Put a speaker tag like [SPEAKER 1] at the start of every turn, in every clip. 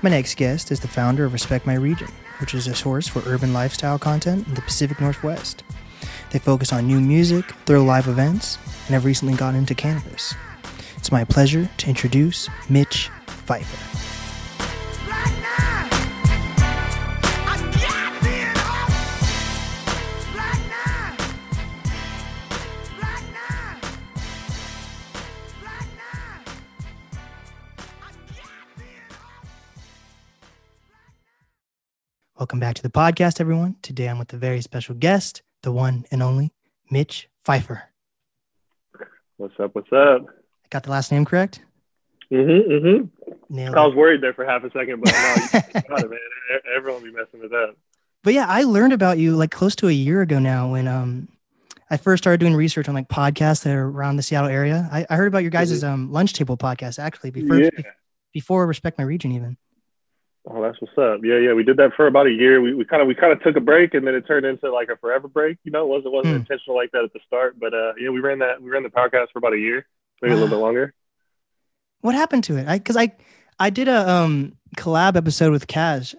[SPEAKER 1] My next guest is the founder of Respect My Region, which is a source for urban lifestyle content in the Pacific Northwest. They focus on new music, throw live events, and have recently gotten into cannabis. It's my pleasure to introduce Mitch Pfeiffer. Welcome back to the podcast, everyone. Today I'm with a very special guest, the one and only Mitch Pfeiffer.
[SPEAKER 2] What's up? What's up?
[SPEAKER 1] I got the last name correct?
[SPEAKER 2] Mm-hmm. Mm-hmm.
[SPEAKER 1] Nailed
[SPEAKER 2] I
[SPEAKER 1] it.
[SPEAKER 2] was worried there for half a second, but no, you got it, man. Everyone be messing with that.
[SPEAKER 1] But yeah, I learned about you like close to a year ago now when um I first started doing research on like podcasts that are around the Seattle area. I, I heard about your guys' um lunch table podcast actually before
[SPEAKER 2] Yeah.
[SPEAKER 1] before Respect My Region even.
[SPEAKER 2] Oh, that's what's up. Yeah, yeah. We did that for about a year. We, we kind of we kind of took a break, and then it turned into like a forever break. You know, it wasn't wasn't
[SPEAKER 1] Hmm.
[SPEAKER 2] intentional like that at the start, but uh, yeah, we ran that we ran the podcast for about a year, maybe a little bit longer.
[SPEAKER 1] What happened to it? I because I I did a um collab episode with Kaz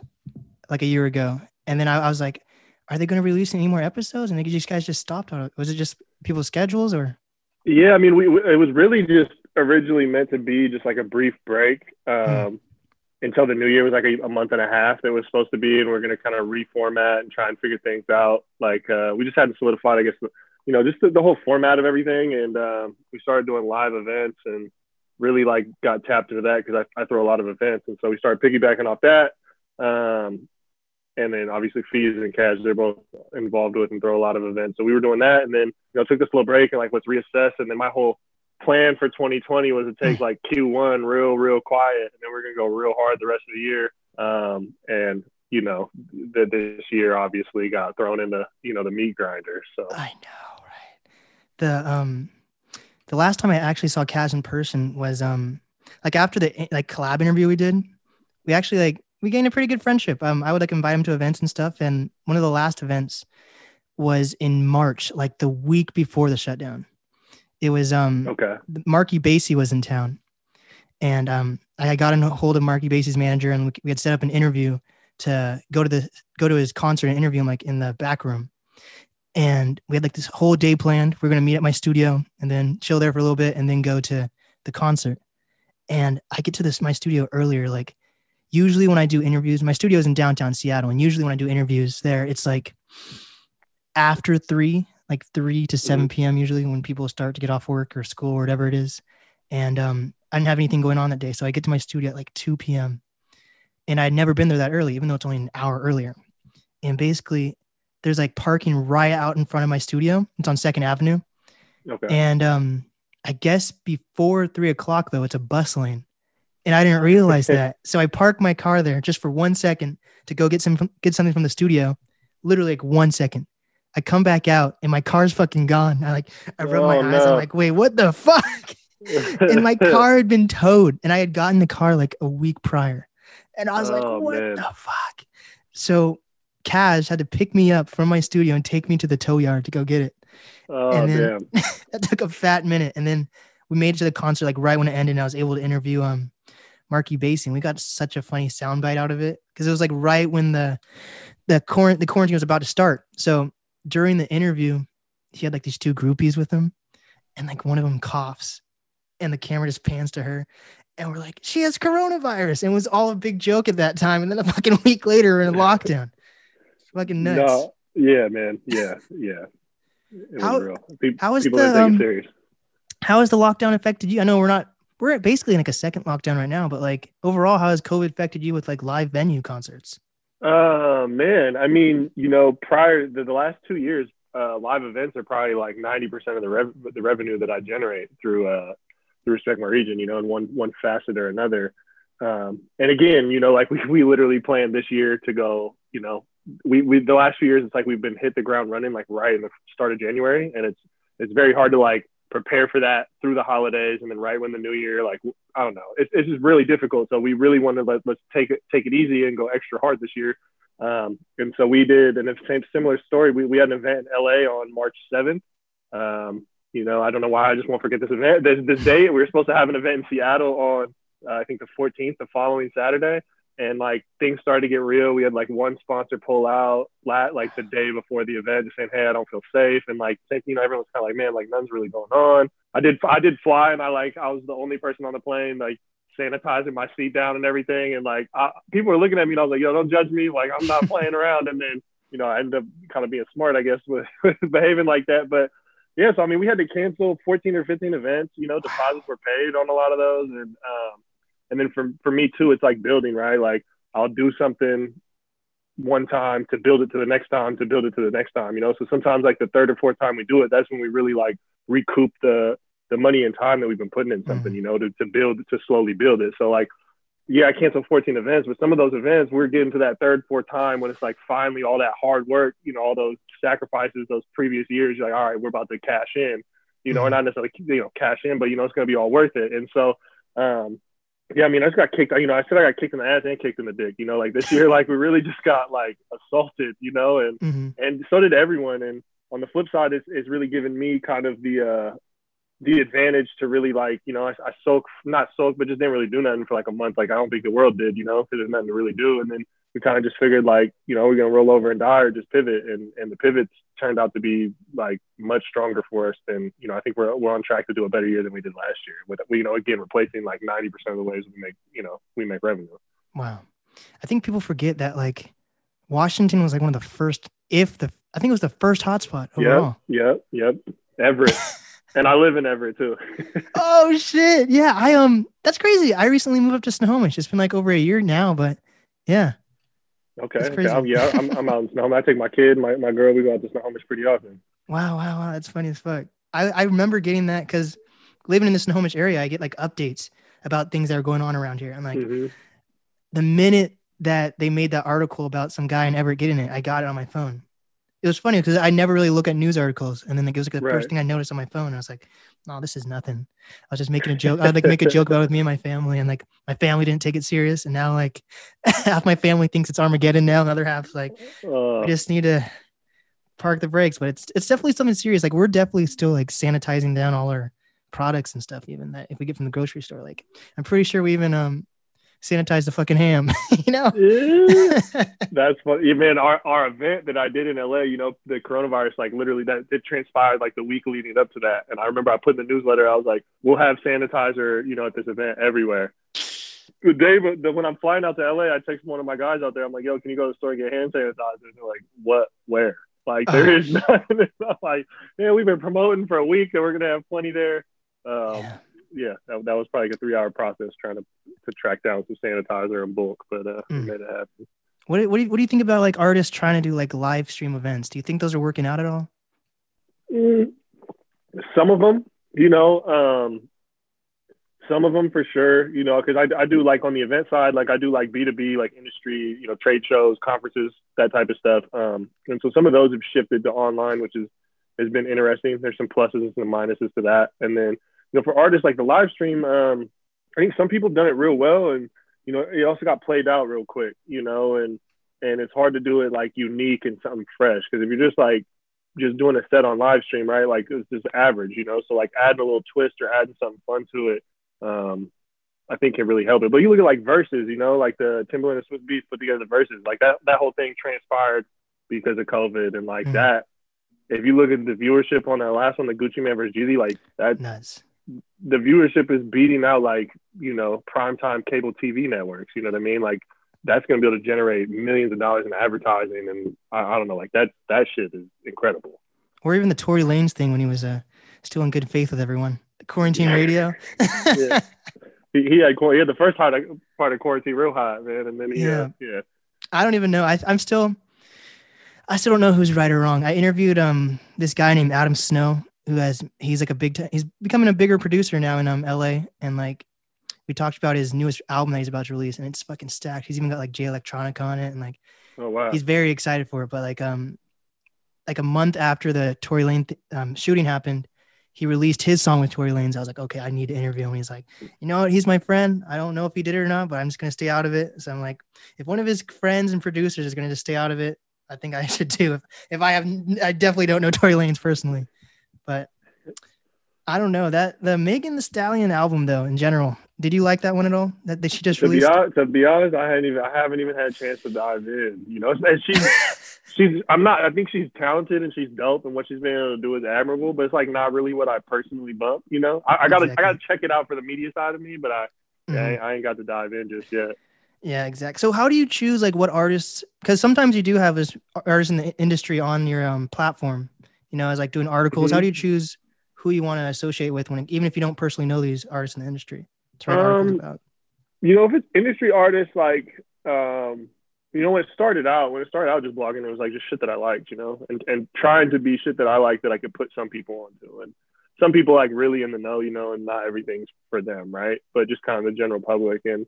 [SPEAKER 1] like a year ago, and then I, I was like, are they going to release any more episodes? And they just guys just stopped on it. Was it just people's schedules or?
[SPEAKER 2] Yeah, I mean, we, we it was really just originally meant to be just like a brief break um, until the new year was like a, a month and a half. that was supposed to be, and we're going to kind of reformat and try and figure things out. Like uh, we just had to solidify, I guess, you know, just the, the whole format of everything. And um, we started doing live events and really like got tapped into that because I, I throw a lot of events, and so we started piggybacking off that. Um, and then obviously fees and cash they're both involved with and throw a lot of events. So we were doing that, and then you know took this little break and like let's reassess. And then my whole plan for 2020 was to take like Q1 real real quiet, and then we're gonna go real hard the rest of the year. Um, and you know the, this year obviously got thrown into you know the meat grinder. So
[SPEAKER 1] I know, right? The um, the last time I actually saw Kaz in person was um, like after the like collab interview we did. We actually like we gained a pretty good friendship. Um, I would like invite him to events and stuff. And one of the last events was in March, like the week before the shutdown. It was um,
[SPEAKER 2] okay,
[SPEAKER 1] Marky Basie was in town, and um, I got in a hold of Marky Basie's manager, and we, we had set up an interview to go to the go to his concert and interview him like in the back room. And we had like this whole day planned. We are gonna meet at my studio and then chill there for a little bit, and then go to the concert. And I get to this my studio earlier. Like usually when I do interviews, my studio is in downtown Seattle, and usually when I do interviews there, it's like after three, like three to 7 p.m. usually when people start to get off work or school or whatever it is. And um, I didn't have anything going on that day, so I get to my studio at like 2 p.m. And I'd never been there that early, even though it's only an hour earlier. And basically, there's like parking right out in front of my studio. It's on Second Avenue.
[SPEAKER 2] okay,
[SPEAKER 1] And um, I guess before three o'clock though, it's a bus lane, and I didn't realize that. So I parked my car there just for one second to go get some get something from the studio. Literally like one second. I come back out and my car's fucking gone. I like I rub my
[SPEAKER 2] Oh,
[SPEAKER 1] eyes. I'm like, wait, what the fuck? and my car had been towed, and I had gotten the car like a week prior, and I was like,
[SPEAKER 2] Oh,
[SPEAKER 1] what
[SPEAKER 2] man.
[SPEAKER 1] the fuck? So Cash had to pick me up from my studio and take me to the tow yard to go get it
[SPEAKER 2] oh
[SPEAKER 1] and then-
[SPEAKER 2] damn,
[SPEAKER 1] that took a fat minute and then we made it to the concert like right when it ended and i was able to interview um marky basie and we got such a funny soundbite out of it because it was like right when the the quarant the quarantine was about to start so during the interview he had like these two groupies with him and like one of them coughs and the camera just pans to her and we're like she has coronavirus and it was all a big joke at that time and then a fucking week later we're in lockdown fucking nuts
[SPEAKER 2] no, yeah, man, yeah, yeah. It was
[SPEAKER 1] How-
[SPEAKER 2] real. Pe-
[SPEAKER 1] how is
[SPEAKER 2] people
[SPEAKER 1] the, um, how has the lockdown affected you? I know we're not we're basically in like a second lockdown right now, but like overall, how has COVID affected you with like live venue concerts?
[SPEAKER 2] Uh man, I mean, you know, prior the, the last two years, uh, live events are probably like ninety percent of the rev- the revenue that I generate through uh through Respect My Region, you know, in one one facet or another. Um, and again, you know, like we we literally planned this year to go, you know, we we the last few years it's like we've been hit the ground running like right in the start of January, and it's it's very hard to like prepare for that through the holidays and then right when the new year like i don't know. It's, it's just really difficult. So we really wanted to let, let's take it take it easy and go extra hard this year. Um, and so we did and it's same similar story. We, we had an event in la on march 7th um, you know i don't know why i just won't forget this event. This, this date we were supposed to have an event in seattle on uh, i think the 14th the following saturday and like things started to get real. We had like one sponsor pull out like the day before the event, just saying, "Hey, I don't feel safe," and like same you know, everyone's kind of like, "Man, like nothing's really going on." I did I did fly, and I like I was the only person on the plane like sanitizing my seat down and everything, and like I, people were looking at me, and I was like, "Yo, don't judge me. Like I'm not playing around." And then you know, I ended up kind of being smart, I guess, with, with behaving like that, but. Yeah, so I mean, we had to cancel 14 or 15 events. You know, deposits were paid on a lot of those, and um, and then for for me too, it's like building, right? Like I'll do something one time to build it to the next time to build it to the next time, you know. So sometimes like the third or fourth time we do it, that's when we really like recoup the the money and time that we've been putting in something, mm-hmm. you know, to, to build to slowly build it. So like yeah, I canceled 14 events, but some of those events we're getting to that third, fourth time when it's like finally all that hard work, you know, all those sacrifices, those previous years, you're like, all right, we're about to cash in, you know, mm-hmm. or not necessarily, you know, cash in, but you know, it's going to be all worth it. And so, um, yeah, I mean, I just got kicked. You know, I said I got kicked in the ass and kicked in the dick. You know, like this year, like we really just got like assaulted. You know, and mm-hmm. and so did everyone. And on the flip side, it's, it's really given me kind of the uh the advantage to really like you know I, I soak not soak but just didn't really do nothing for like a month. Like I don't think the world did. You know, because there's nothing to really do. And then we kind of just figured like you know we're gonna roll over and die or just pivot. And and the pivots turned out to be like much stronger for us than you know I think we're we're on track to do a better year than we did last year with you know again replacing like 90% of the ways we make you know we make revenue.
[SPEAKER 1] Wow, I think people forget that like Washington was like one of the first if the I think it was the first hotspot overall.
[SPEAKER 2] Yep, yep, yep. Everett. and I live in Everett too.
[SPEAKER 1] oh shit! Yeah, I um, that's crazy. I recently moved up to Snohomish. It's been like over a year now, but yeah,
[SPEAKER 2] Okay. okay. I'm, yeah, I'm, I'm out in Snohomish. I take my kid, my, my girl, we go out to Snohomish pretty often.
[SPEAKER 1] Wow, wow, wow. That's funny as fuck. I, I remember getting that because living in the Snohomish area, I get like updates about things that are going on around here. I'm like, mm-hmm. the minute that they made that article about some guy in Everett getting it, I got it on my phone it was funny because I never really look at news articles, and then it was like the right. first thing I noticed on my phone. I was like, "No, this is nothing." I was just making a joke. I'd like make a joke about it with me and my family, and like my family didn't take it serious, and now like half my family thinks it's Armageddon now, and the other half's like, uh, "We just need to park the brakes." But it's it's definitely something serious. Like we're definitely still like sanitizing down all our products and stuff, even that if we get from the grocery store. Like I'm pretty sure we even um sanitize the fucking ham, you know?
[SPEAKER 2] That's funny. Man, our, our event that I did in LA, you know, the coronavirus, like literally that it transpired like the week leading up to that. And I remember I put in the newsletter, I was like, we'll have sanitizer, you know, at this event everywhere. The day, but when I'm flying out to LA, I text one of my guys out there. I'm like, yo, can you go to the store and get hand sanitizer? And they're like, what, where? Like, there is none. it's not like, yeah, we've been promoting for a week and we're going to have plenty there. Um, yeah yeah, that, that was probably a three hour process trying to to track down some sanitizer in bulk, but uh, mm. made it happen.
[SPEAKER 1] What what do, you, what do you think about like artists trying to do like live stream events? Do you think those are working out at all?
[SPEAKER 2] Mm, some of them, you know, um, some of them for sure, you know, because I, I do like on the event side, like I do like B2B, like industry, you know, trade shows, conferences, that type of stuff. Um, and so some of those have shifted to online, which is has been interesting. There's some pluses and some minuses to that. And then you know, for artists like the live stream, um, I think some people done it real well, and you know, it also got played out real quick, you know, and and it's hard to do it like unique and something fresh because if you're just like just doing a set on live stream, right? Like it's just average, you know. So like adding a little twist or adding something fun to it, um, I think can really help it. But you look at like Verzuz, you know, like the Timbaland and Swizz Beatz put together the Verzuz, like that that whole thing transpired because of COVID and like mm-hmm. that. If you look at the viewership on that last one, the Gucci Mane versus Jeezy, like that,
[SPEAKER 1] nice
[SPEAKER 2] the viewership is beating out like you know primetime cable TV networks. You know what I mean? Like that's going to be able to generate millions of dollars in advertising, and I, I, don't know, like that that shit is incredible.
[SPEAKER 1] Or even the Tory Lanez thing when he was uh, still in good faith with everyone. Quarantine radio.
[SPEAKER 2] yeah. He, he, had he had the first part of, part of quarantine real hot, man, and then he, yeah, uh, yeah.
[SPEAKER 1] I don't even know. I, I'm still. I still don't know who's right or wrong. I interviewed um this guy named Adam Snow who has he's like a big t- he's becoming a bigger producer now in um LA and like we talked about his newest album that he's about to release and it's fucking stacked. He's even got like Jay Electronica on it and like
[SPEAKER 2] oh wow
[SPEAKER 1] he's very excited for it. But like um like a month after the Tory Lane th- um, shooting happened, he released his song with Tory Lanez. I was like, okay, I need to interview him. He's like, you know what? He's my friend. I don't know if he did it or not, but I'm just gonna stay out of it. So I'm like, if one of his friends and producers is gonna just stay out of it, I think I should too. If if I have, I definitely don't know Tory Lanez personally. But I don't know that the Megan Thee Stallion album though in general Did you like that one at all? That, that she just
[SPEAKER 2] to
[SPEAKER 1] released.
[SPEAKER 2] Be honest, to be honest, I hadn't even I haven't even had a chance to dive in. You know, and she's she's I'm not. I think she's talented and she's dope, and what she's been able to do is admirable. But it's like not really what I personally bump. You know, I, I gotta exactly. I gotta check it out for the media side of me, but I mm-hmm. I, I ain't got to dive in just yet.
[SPEAKER 1] Yeah, exactly. So how do you choose like what artists? Because sometimes you do have this artists in the industry on your um, platform. You know, as like doing articles. Mm-hmm. How do you choose who you want to associate with when, even if you don't personally know these artists in the industry? To write
[SPEAKER 2] um, about? You know, if it's industry artists, like um, you know, when it started out, when it started out just blogging, it was like just shit that I liked, you know, and and trying to be shit that I liked that I could put some people onto, and some people like really in the know, you know, and not everything's for them, right? But just kind of the general public and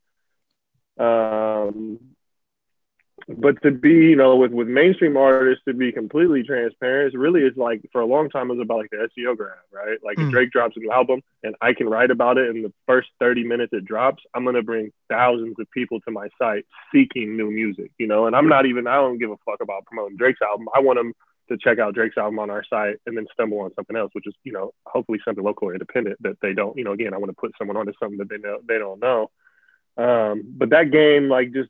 [SPEAKER 2] um, but to be, you know, with with mainstream artists to be completely transparent, really is like for a long time it was about like the SEO grab, right? Like mm. if Drake drops a new album and I can write about it in the first 30 minutes it drops, I'm gonna bring thousands of people to my site seeking new music, you know. And I'm not even I don't give a fuck about promoting Drake's album. I want them to check out Drake's album on our site and then stumble on something else, which is, you know, hopefully something local or independent that they don't, you know, again, I want to put someone onto something that they know they don't know. Um, but that game, like just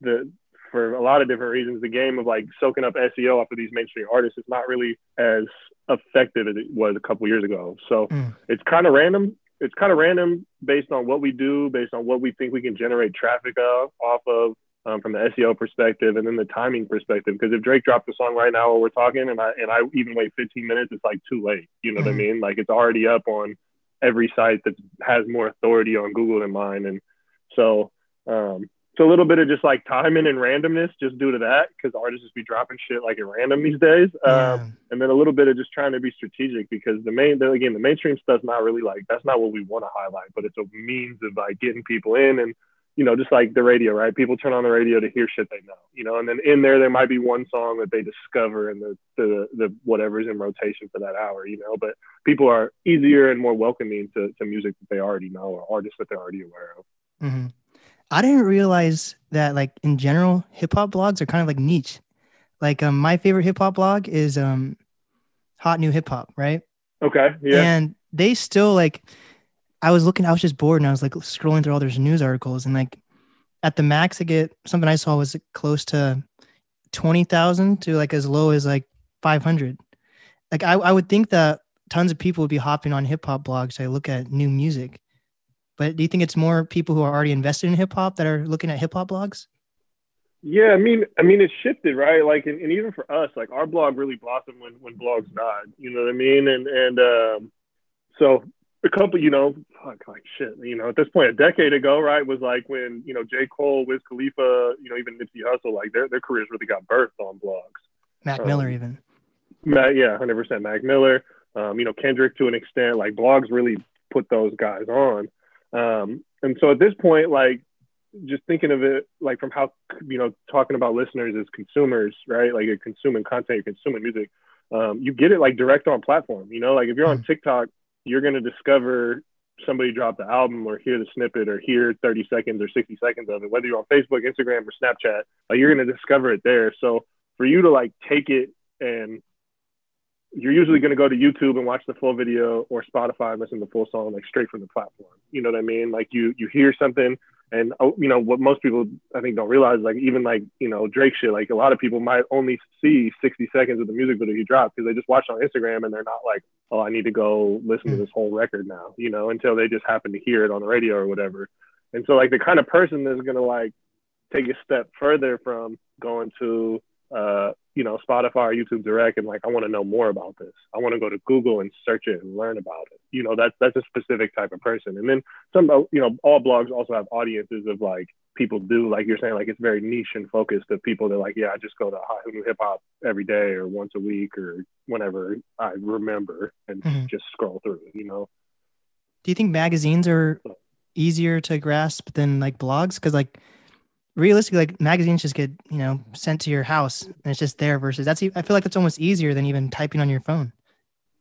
[SPEAKER 2] the for a lot of different reasons, the game of like soaking up SEO off of these mainstream artists is not really as effective as it was a couple years ago. So mm. it's kind of random. It's kind of random based on what we do, based on what we think we can generate traffic of, off of um, from the SEO perspective, and then the timing perspective. Because if Drake dropped a song right now while we're talking, and I and I even wait 15 minutes, it's like too late. You know mm. what I mm. mean? Like it's already up on every site that has more authority on Google than mine, and so um, it's a little bit of just like timing and randomness just due to that because artists just be dropping shit like at random these days. Um, and then a little bit of just trying to be strategic because the main, the, again, the mainstream stuff's not really like, that's not what we want to highlight, but it's a means of like getting people in and, you know, just like the radio, right? People turn on the radio to hear shit they know, you know, and then in there, there might be one song that they discover and the, the, the whatever's in rotation for that hour, you know, but people are easier and more welcoming to, to music that they already know or artists that they're already aware of.
[SPEAKER 1] Mm-hmm. I didn't realize that like in general, hip hop blogs are kind of like niche. Like um, my favorite hip hop blog is um, Hot New Hip Hop, right?
[SPEAKER 2] Okay. Yeah.
[SPEAKER 1] And they still like, I was looking, I was just bored and I was like scrolling through all their news articles and like at the max, I get something I saw was close to 20,000 to like as low as like 500. Like I, I would think that tons of people would be hopping on hip hop blogs to look at new music. But do you think it's more people who are already invested in hip hop that are looking at hip hop blogs?
[SPEAKER 2] Yeah, I mean, I mean, it's shifted, right? Like, and, and, even for us, like our blog really blossomed when when blogs died. You know what I mean? And and um, so a couple, you know, fuck, like shit, you know, at this point, a decade ago, right, was like when you know J Cole, Wiz Khalifa, you know, even Nipsey Hussle, like their their careers really got birthed on blogs.
[SPEAKER 1] Mac um, Miller, even.
[SPEAKER 2] Mac, yeah, hundred percent. Mac Miller, um, you know, Kendrick to an extent, like blogs really put those guys on. Um, and so at this point, like just thinking of it like from how you know talking about listeners as consumers, right? Like you're consuming content, you're consuming music. Um, you get it like direct on platform. You know, like if you're on hmm. TikTok, you're gonna discover somebody dropped the album or hear the snippet or hear 30 seconds or 60 seconds of it. Whether you're on Facebook, Instagram, or Snapchat, like you're gonna discover it there. So for you to like take it and you're usually going to go to YouTube and watch the full video or Spotify and listen to the full song like straight from the platform. You know what I mean? Like you you hear something and oh, you know what most people I think don't realize like even like you know Drake shit like a lot of people might only see 60 seconds of the music video he dropped because they just watched on Instagram and they're not like oh I need to go listen to this whole record now you know until they just happen to hear it on the radio or whatever. And so like the kind of person that's going to like take a step further from going to uh, you know, Spotify or YouTube Direct and like, I want to know more about this. I want to go to Google and search it and learn about it. You know, that's that's a specific type of person. And then some, you know, all blogs also have audiences of like people do, like you're saying, like it's very niche and focused of people that like, yeah, I just go to hip hop every day or once a week or whenever I remember and mm-hmm. just scroll through. You know.
[SPEAKER 1] Do you think magazines are easier to grasp than like blogs? Because like realistically, like magazines just get you know sent to your house and it's just there. Versus that's I feel like that's almost easier than even typing on your phone.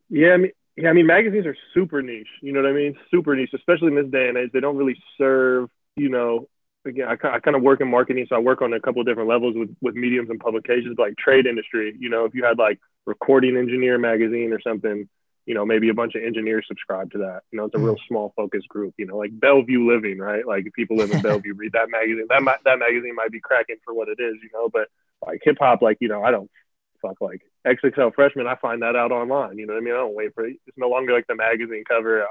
[SPEAKER 2] Yeah, I mean, yeah, I mean magazines are super niche. You know what I mean? Super niche, especially in this day and age. They don't really serve. You know, again, I, I kind of work in marketing, so I work on a couple of different levels with with mediums and publications, but like trade industry. You know, if you had like recording engineer magazine or something. You know, maybe a bunch of engineers subscribe to that. You know, it's a
[SPEAKER 1] Mm.
[SPEAKER 2] real small focus group. You know, like Bellevue Living, right? Like if people live in Bellevue, read that magazine. That might, that magazine might be cracking for what it is, you know. But like hip hop, like you know, I don't fuck like XXL freshman. I find that out online. You know what I mean? I don't wait for it. It's no longer like the magazine cover.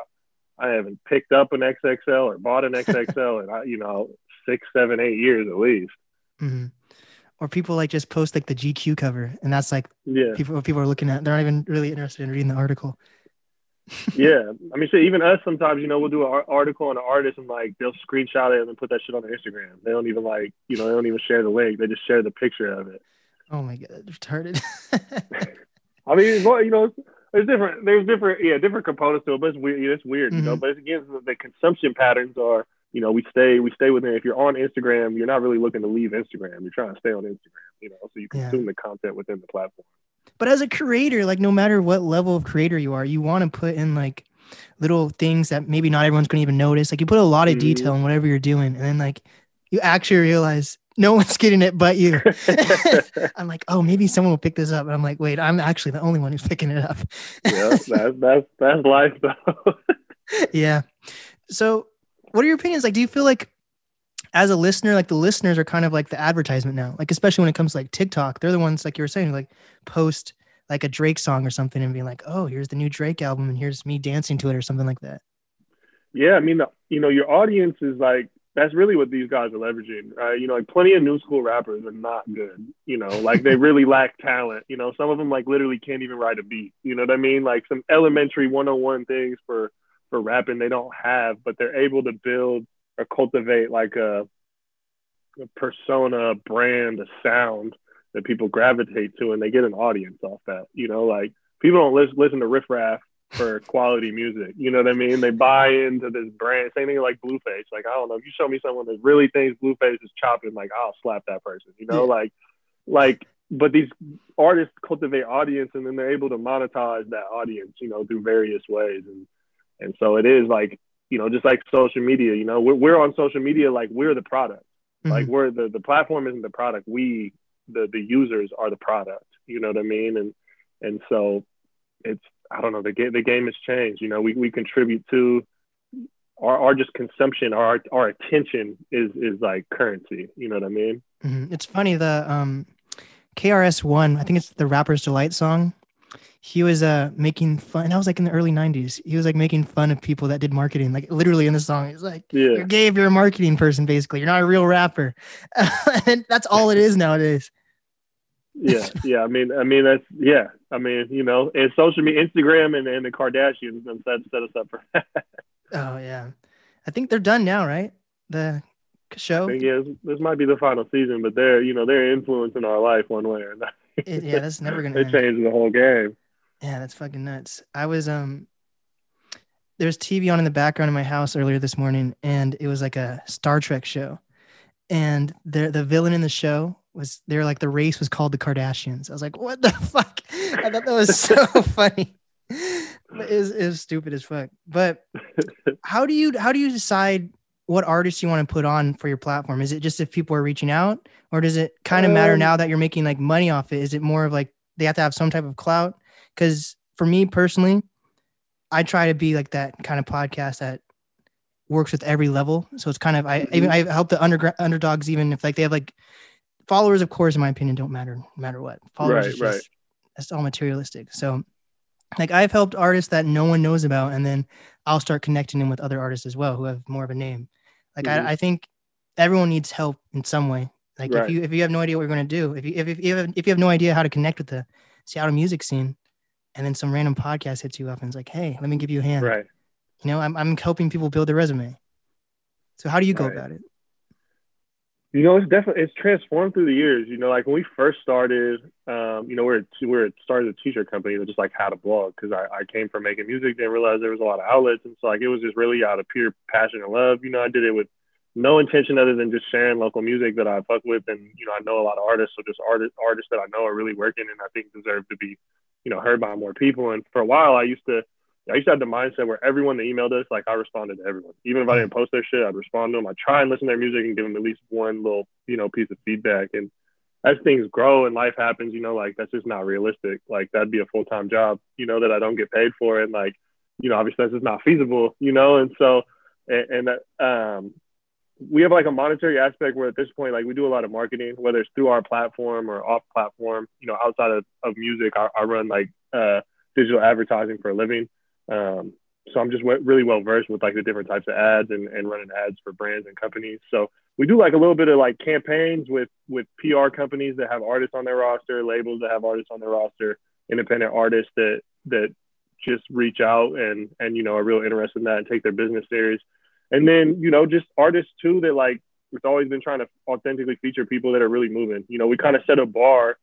[SPEAKER 2] I haven't picked up an XXL or bought an XXL in I- you know six, seven, eight years at least.
[SPEAKER 1] Mhm. Or people like just post like the GQ cover, and that's like
[SPEAKER 2] Yeah,
[SPEAKER 1] people people are looking at. They're not even really interested in reading the article.
[SPEAKER 2] yeah. I mean, shit, even us sometimes, you know, we'll do an article on an artist and like they'll screenshot it and then put that shit on their Instagram. They don't even like, you know, they don't even share the link. They just share the picture of it.
[SPEAKER 1] Oh my god, retarded.
[SPEAKER 2] I mean, you know, there's different, there's different, yeah, different components to it, but it's weird. It's weird, you know.
[SPEAKER 1] Mhm.
[SPEAKER 2] But it's, again, the consumption patterns are, you know, we stay, we stay within. If you're on Instagram, you're not really looking to leave Instagram. You're trying to stay on Instagram, you know, so you
[SPEAKER 1] Yeah.
[SPEAKER 2] consume the content within the platform.
[SPEAKER 1] but as a creator, like no matter what level of creator you are, you want to put in like little things that maybe not everyone's going to even notice. Like you put a lot of
[SPEAKER 2] Mhm.
[SPEAKER 1] detail in whatever you're doing, and then like you actually realize no one's getting it but you. I'm like, oh, maybe someone will pick this up, and I'm like, wait, I'm actually the only one who's picking it up.
[SPEAKER 2] yeah, that's that's that's life though.
[SPEAKER 1] yeah. So, what are your opinions? Like, do you feel like as a listener, like the listeners are kind of like the advertisement now, like especially when it comes to like TikTok, they're the ones like you were saying, like post like a Drake song or something and being like, oh, here's the new Drake album and here's me dancing to it or something like that.
[SPEAKER 2] Yeah, I mean, you know, your audience is like that's really what these guys are leveraging. Right? You know, like plenty of new school rappers are not good. You know, like they really lack talent. You know, some of them like literally can't even write a beat. You know what I mean? Like some elementary 101 things for for rapping they don't have, but they're able to build or cultivate like a, a persona, a brand, a sound that people gravitate to, and they get an audience off that. You know, like people don't listen listen to Riff Raff for quality music. You know what I mean? They buy into this brand. Same thing like Blueface. Like I don't know if you show me someone that really thinks Blueface is chopping, like I'll slap that person. You know, like like. But these artists cultivate audience, and then they're able to monetize that audience. You know, through various ways, and and so it is like you know, just like social media. You know, we're we're on social media like we're the product. Like
[SPEAKER 1] Mhm.
[SPEAKER 2] we're the the platform isn't the product. We the the users are the product. You know what I mean? And and so it's I don't know the game the game has changed. You know, we we contribute to our our just consumption. Our our attention is is like currency. You know what I mean?
[SPEAKER 1] Mhm. It's funny the um KRS One, I think it's the Rapper's Delight song. He was uh making fun. That was like in the early '90s. He was like making fun of people that did marketing, like literally in the song. He's like,
[SPEAKER 2] Yeah.
[SPEAKER 1] "You're gay if you're a marketing person. Basically, you're not a real rapper." and that's all it is nowadays.
[SPEAKER 2] yeah, yeah. I mean, I mean that's yeah. I mean, you know, and social media, Instagram, and, and the Kardashians them set set us up for that.
[SPEAKER 1] Oh yeah, I think they're done now, right? The show.
[SPEAKER 2] Yeah, this, this might be the final season, but they're you know they're influencing our life one way or another.
[SPEAKER 1] It- yeah, that's never gonna. End.
[SPEAKER 2] changing the whole game.
[SPEAKER 1] Yeah, that's fucking nuts. I was um there's TV on in the background in my house earlier this morning and it was like a Star Trek show. And the the villain in the show was they're like the race was called the Kardashians. I was like, what the fuck? I thought that was so funny. But It was, it was stupid as fuck. But how do you how do you decide what artists you want to put on for your platform? Is it just if people are reaching out, or does it kind of matter
[SPEAKER 2] Um,
[SPEAKER 1] now that you're making like money off it? Is it more of like they have to have some type of clout? Because for me personally, I try to be like that kind of podcast that works with every level. So it's kind of I even I help the under, underdogs even if like they have like followers. Of course, in my opinion, don't matter no matter what. Followers
[SPEAKER 2] Right,
[SPEAKER 1] is
[SPEAKER 2] right.
[SPEAKER 1] just that's all materialistic. So like I've helped artists that no one knows about, and then I'll start connecting them with other artists as well who have more of a name. Like
[SPEAKER 2] Mhm.
[SPEAKER 1] I, I think everyone needs help in some way. Like
[SPEAKER 2] Right.
[SPEAKER 1] if you if you have no idea what you're going to do, if you if, if you have, if you have no idea how to connect with the Seattle music scene, and then some random podcast hits you up and it's like, hey, let me give you a hand.
[SPEAKER 2] Right.
[SPEAKER 1] You know, I'm I'm helping people build their resume. So how do you go
[SPEAKER 2] Right.
[SPEAKER 1] about it?
[SPEAKER 2] You know, it's definitely it's transformed through the years. You know, like when we first started, um, you know, we're we're started a t-shirt company that just like had a blog because I, I came from making music, didn't realize there was a lot of outlets, and so like it was just really out of pure passion and love. You know, I did it with no intention other than just sharing local music that I fuck with, and you know, I know a lot of artists, so just artists artists that I know are really working and I think deserve to be, you know, heard by more people. And for a while, I used to I used to have the mindset where everyone that emailed us, like I responded to everyone. Even if I didn't post their shit, I'd respond to them. I try and listen to their music and give them at least one little, you know, piece of feedback. And as things grow and life happens, you know, like that's just not realistic. Like that'd be a full time job, you know, that I don't get paid for, and like, you know, obviously that's just not feasible, you know, and so and, and that, um, we have like a monetary aspect where at this point, like we do a lot of marketing, whether it's through our platform or off platform. You know, outside of, of music, I, I run like uh, digital advertising for a living. Um, so I'm just really well versed with like the different types of ads and, and running ads for brands and companies. So we do like a little bit of like campaigns with with PR companies that have artists on their roster, labels that have artists on their roster, independent artists that that just reach out and and you know are real interested in that and take their business serious and then you know just artists too that like it's always been trying to authentically feature people that are really moving you know we kind of set a bar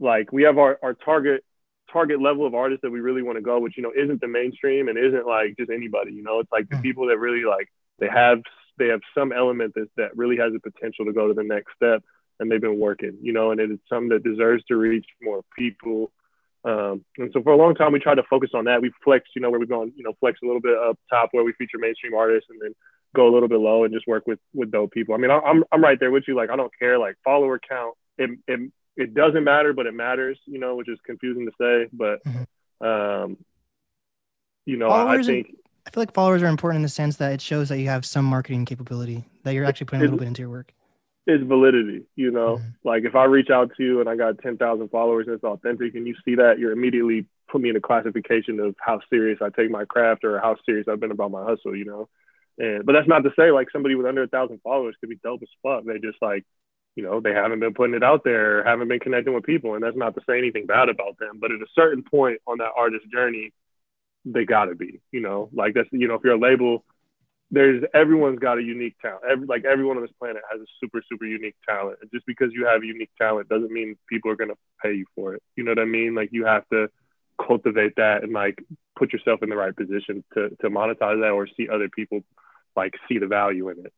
[SPEAKER 2] like we have our, our target target level of artists that we really want to go which you know isn't the mainstream and isn't like just anybody you know it's like the hmm. people that really like they have they have some element that that really has the potential to go to the next step and they've been working you know and it's something that deserves to reach more people um, and so for a long time, we tried to focus on that. We flexed, you know, where we've gone, you know, flex a little bit up top where we feature mainstream artists and then go a little bit low and just work with, with dope people. I mean, I'm, I'm right there with you. Like, I don't care, like follower count. It, it, it doesn't matter, but it matters, you know, which is confusing to say, but, mm-hmm. um, you know, followers I think,
[SPEAKER 1] are, I feel like followers are important in the sense that it shows that you have some marketing capability that you're actually putting a little bit into your work
[SPEAKER 2] It's validity. You know, mm-hmm. like if I reach out to you and I got 10,000 followers and it's authentic and you see that, you're immediately put me in a classification of how serious I take my craft or how serious I've been about my hustle, you know? And, but that's not to say like somebody with under a thousand followers could be dope as fuck. They just like, you know, they haven't been putting it out there, haven't been connecting with people. And that's not to say anything bad about them. But at a certain point on that artist journey, they gotta be, you know, like that's, you know, if you're a label, there's everyone's got a unique talent. Every, like everyone on this planet has a super super unique talent. And just because you have unique talent doesn't mean people are gonna pay you for it. You know what I mean? Like you have to cultivate that and like put yourself in the right position to to monetize that or see other people like see the value in it.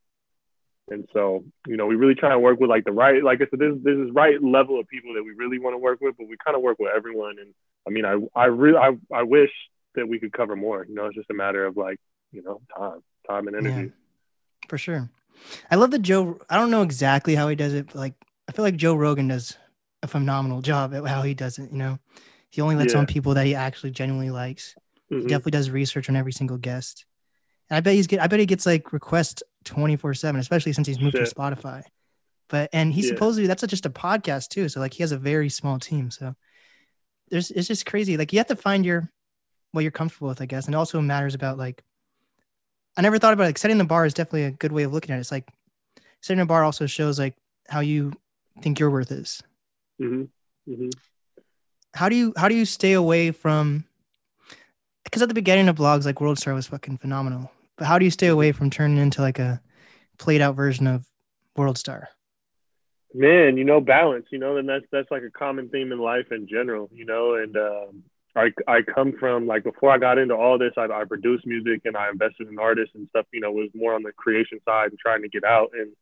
[SPEAKER 2] And so, you know, we really try to work with like the right, like I said, this this is right level of people that we really want to work with, but we kind of work with everyone. And I mean, I I really I, I wish that we could cover more. You know, it's just a matter of like, you know, time time and energy.
[SPEAKER 1] Yeah, for sure. I love that Joe. I don't know exactly how he does it, but like I feel like Joe Rogan does a phenomenal job at how he does it. You know, he only lets yeah. on people that he actually genuinely likes. Mm-hmm. He definitely does research on every single guest. And I bet he's get. I bet he gets like requests twenty four seven, especially since he's moved Shit. to Spotify. But and he yeah. supposedly that's just a podcast too. So like he has a very small team. So there's it's just crazy. Like you have to find your what you're comfortable with, I guess. And also matters about like I never thought about it. like setting the bar is definitely a good way of looking at it. It's like setting a bar also shows like how you think your worth is. Mm-hmm. Mm-hmm. How do you how do you stay away from? Because at the beginning of blogs, like World Star was fucking phenomenal. But how do you stay away from turning into like a played out version of World Star?
[SPEAKER 2] Man, you know, balance. You know, and that's that's like a common theme in life in general. You know, and um, I, I come from like before I got into all this, I, I produced music and I invested in artists and stuff. You know, was more on the creation side and trying to get out and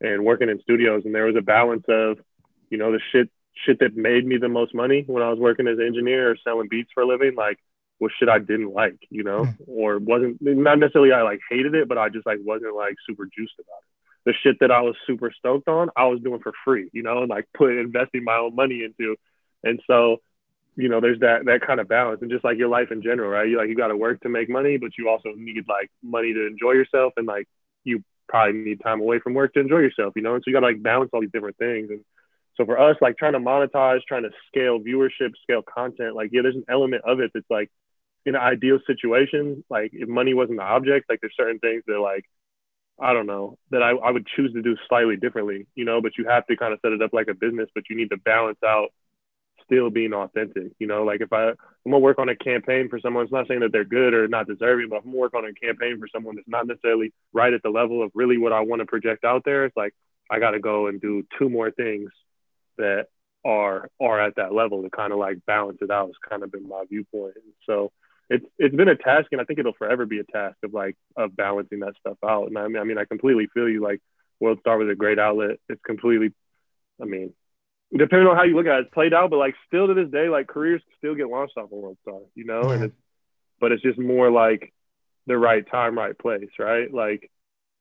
[SPEAKER 2] and working in studios. And there was a balance of, you know, the shit shit that made me the most money when I was working as an engineer or selling beats for a living, like was shit I didn't like, you know, mm. or wasn't not necessarily I like hated it, but I just like wasn't like super juiced about it. The shit that I was super stoked on, I was doing for free, you know, and like put investing my own money into. And so you know, there's that that kind of balance, and just like your life in general, right? You like you got to work to make money, but you also need like money to enjoy yourself, and like you probably need time away from work to enjoy yourself, you know. And so you got to like balance all these different things. And so for us, like trying to monetize, trying to scale viewership, scale content, like yeah, there's an element of it that's like in an ideal situation, like if money wasn't the object, like there's certain things that like I don't know that I, I would choose to do slightly differently, you know. But you have to kind of set it up like a business, but you need to balance out still being authentic. You know, like if I I'm gonna work on a campaign for someone, it's not saying that they're good or not deserving, but I'm gonna work on a campaign for someone that's not necessarily right at the level of really what I want to project out there, it's like I gotta go and do two more things that are are at that level to kind of like balance it out. It's kind of been my viewpoint. So it's it's been a task, and I think it'll forever be a task of like of balancing that stuff out. And I mean, I mean, I completely feel you. Like World Star was a great outlet. It's completely, I mean, depending on how you look at it, it's played out, but like still to this day, like careers still get launched off of World Star, you know, and it's, but it's just more like the right time, right place, right? Like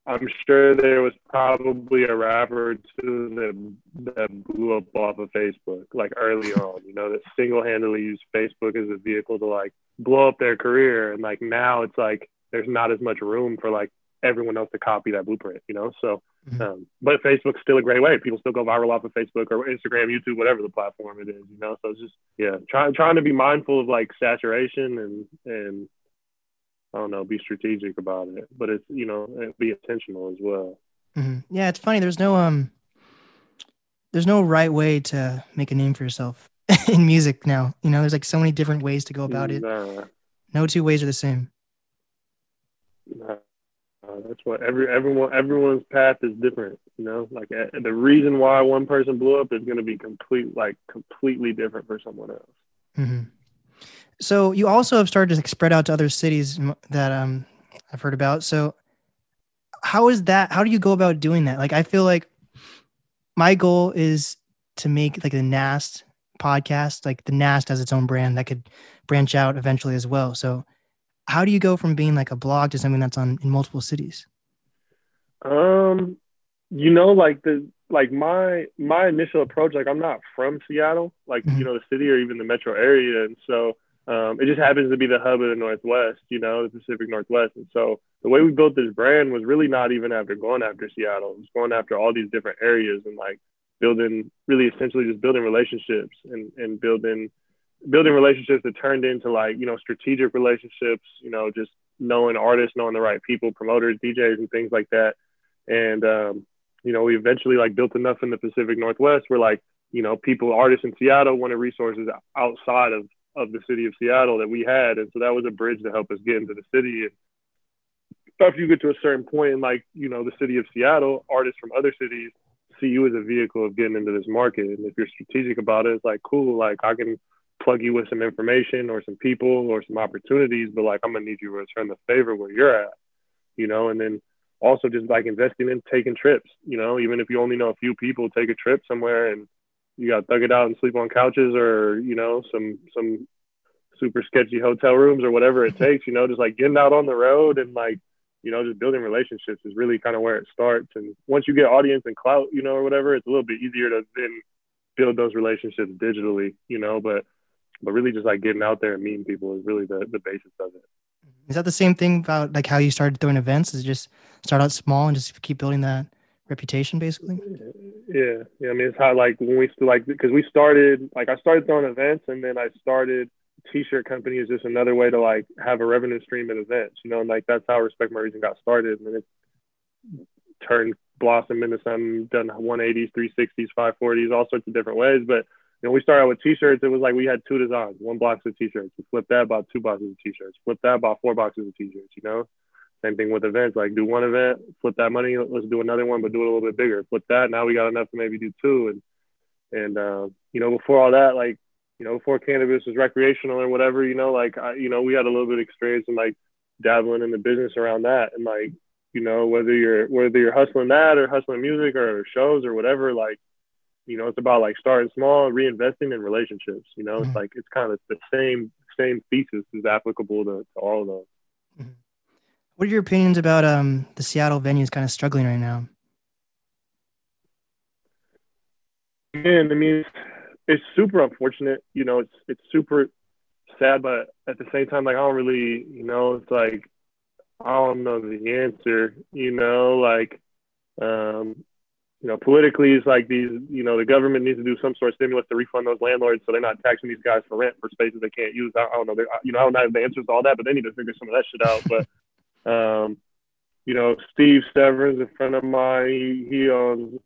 [SPEAKER 2] I'm sure there was probably a rapper too that that blew up off of Facebook like early on, you know, that single handedly used Facebook as a vehicle to like blow up their career. And like now it's like there's not as much room for like everyone else to copy that blueprint, you know? So, mm-hmm. um, but Facebook's still a great way. People still go viral off of Facebook or Instagram, YouTube, whatever the platform it is, you know? So it's just, yeah, trying, trying to be mindful of like saturation and, and I don't know, be strategic about it, but it's, you know, be intentional as well.
[SPEAKER 1] Mm-hmm. Yeah. It's funny. There's no, um, there's no right way to make a name for yourself in music now. You know, there's like so many different ways to go about it. Nah. No two ways are the same.
[SPEAKER 2] Nah. Uh, that's what every everyone everyone's path is different. You know, like uh, the reason why one person blew up is going to be complete like completely different for someone else.
[SPEAKER 1] Mm-hmm. So you also have started to spread out to other cities that um, I've heard about. So how is that? How do you go about doing that? Like I feel like my goal is to make like the Nast podcast. Like the Nast has its own brand that could branch out eventually as well. So how do you go from being like a blog to something that's on in multiple cities?
[SPEAKER 2] Um, you know, like the like my my initial approach, like I'm not from Seattle, like mm-hmm. you know the city or even the metro area, and so um, it just happens to be the hub of the Northwest, you know, the Pacific Northwest. And so the way we built this brand was really not even after going after Seattle. It was going after all these different areas and like building, really essentially just building relationships and, and building building relationships that turned into like you know strategic relationships you know just knowing artists knowing the right people promoters djs and things like that. And um, you know we eventually like built enough in the pacific northwest where like you know people artists in seattle wanted resources outside of of the city of seattle that we had. And so that was a bridge to help us get into the city. And after you get to a certain point in like you know the city of seattle artists from other cities see you as a vehicle of getting into this market. And if you're strategic about it it's like cool like i can plug you with some information or some people or some opportunities, but like I'm gonna need you to return the favor where you're at, you know, and then also just like investing in taking trips, you know, even if you only know a few people, take a trip somewhere and you got to thug it out and sleep on couches or, you know, some some super sketchy hotel rooms or whatever it takes, you know, just like getting out on the road and like, you know, just building relationships is really kind of where it starts. And once you get audience and clout, you know, or whatever, it's a little bit easier to then build those relationships digitally, you know, but but really just like getting out there and meeting people is really the, the basis of it.
[SPEAKER 1] Is that the same thing about like how you started throwing events? Is just start out small and just keep building that reputation basically?
[SPEAKER 2] Yeah. Yeah. I mean, it's how like when we like, cause we started, like I started throwing events and then I started t-shirt company is just another way to like have a revenue stream at events, you know, and like that's how Respect My Region got started. And then it turned blossom into some done 180s, 360s, 540s, all sorts of different ways. But you know, we started with t-shirts. It was like we had two designs, one box of t-shirts. We flipped that, bought two boxes of t-shirts. Flip that, bought four boxes of t-shirts. You know, same thing with events. Like do one event, flip that money. Let's do another one, but do it a little bit bigger. Flip that. Now we got enough to maybe do two. And and uh, you know, before all that, like you know, before cannabis was recreational or whatever, you know, like I, you know, we had a little bit of experience in like dabbling in the business around that, and like you know, whether you're whether you're hustling that or hustling music or shows or whatever, like you know, it's about like starting small, reinvesting in relationships. You know, mm-hmm. it's like it's kind of the same same thesis is applicable to, to all of those.
[SPEAKER 1] Mm-hmm. What are your opinions about um, the Seattle venues kind of struggling right now?
[SPEAKER 2] Man, I mean, it's, super unfortunate. You know, it's it's super sad, but at the same time, like I don't really, you know, it's like I don't know the answer. You know, like um, you know, politically, it's like these, you know, the government needs to do some sort of stimulus to refund those landlords so they're not taxing these guys for rent for spaces they can't use. I, I don't know, they're, you know, I don't have the answers to all that, but they need to figure some of that shit out. But, um, you know, Steve Severin's, a friend of mine, he, he owns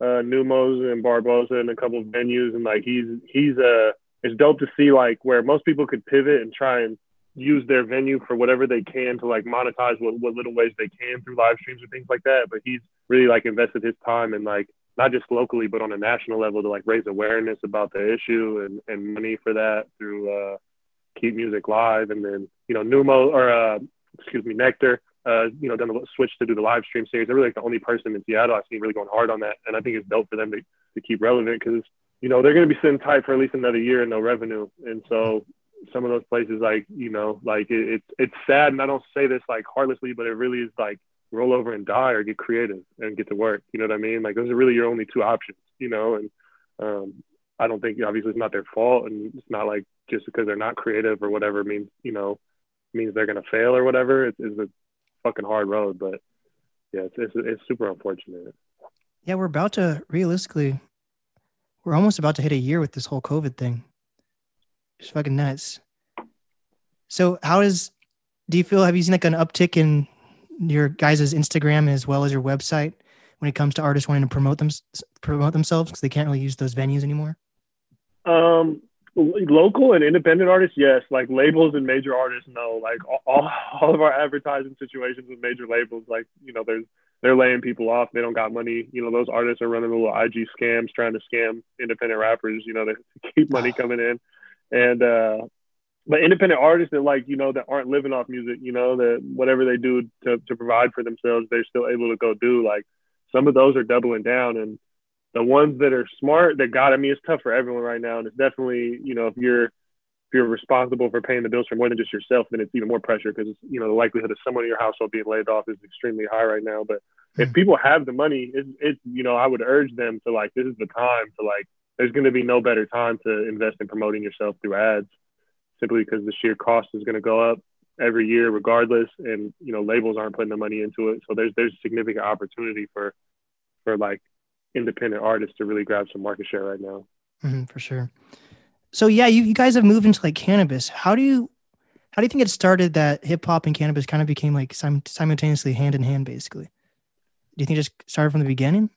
[SPEAKER 2] uh, Neumos and Barboza and a couple of venues, and like he's he's uh, it's dope to see like where most people could pivot and try and use their venue for whatever they can to like monetize what, what little ways they can through live streams or things like that. But he's really like invested his time and like not just locally but on a national level to like raise awareness about the issue and, and money for that through uh, keep music live and then you know Numo or uh, excuse me Nectar uh, you know done a switch to do the live stream series. They're really like the only person in Seattle I've seen really going hard on that, and I think it's dope for them to to keep relevant because you know they're going to be sitting tight for at least another year and no revenue, and so some of those places like you know like it, it's it's sad and i don't say this like heartlessly but it really is like roll over and die or get creative and get to work. You know what I mean? Like those are really your only two options, you know, and um, I don't think obviously it's not their fault and it's not like just because they're not creative or whatever means, you know, means they're going to fail or whatever. It's, it's a fucking hard road, but yeah, it's, it's, it's super unfortunate.
[SPEAKER 1] Yeah. We're about to realistically, we're almost about to hit a year with this whole COVID thing. It's fucking nuts. So how is, do you feel, have you seen like an uptick in your guys' Instagram as well as your website when it comes to artists wanting to promote them promote themselves because they can't really use those venues anymore?
[SPEAKER 2] Um, local and independent artists, yes. Like labels and major artists, no. Like all, all of our advertising situations with major labels, like you know, there's they're laying people off. They don't got money. You know, those artists are running little IG scams, trying to scam independent rappers. You know, to keep money coming in, and uh, but independent artists that like you know that aren't living off music, you know that whatever they do to to provide for themselves, they're still able to go do. Like some of those are doubling down, and the ones that are smart that got. I mean, it's tough for everyone right now, and it's definitely you know if you're if you're responsible for paying the bills for more than just yourself, then it's even more pressure because you know the likelihood of someone in your household being laid off is extremely high right now. But mm-hmm. if hmm. people have the money, it's, it's you know I would urge them to like this is the time to like. There's going to be no better time to invest in promoting yourself through ads simply because the sheer cost is going to go up every year regardless and you know labels aren't putting the money into it so there's there's significant opportunity for for like independent artists to really grab some market share right now.
[SPEAKER 1] Mm-hmm, for sure. So yeah you, you guys have moved into like cannabis. How do you how do you think it started that hip hop and cannabis kind of became like sim- simultaneously hand in hand basically? Do you think it just started from the beginning?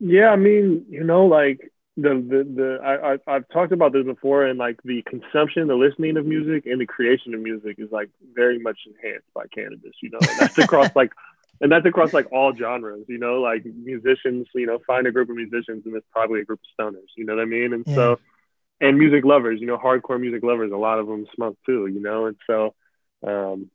[SPEAKER 2] Yeah i mean you know like the the the I, I have talked about this before, and like the consumption, the listening of music, and the creation of music is like very much enhanced by cannabis. You know, and that's across like, and that's across like all genres. You know, like musicians. You know, find a group of musicians, and it's probably a group of stoners. You know what I mean? And yeah. so, and music lovers. You know, hardcore music lovers. A lot of them smoke too. You know, and so. um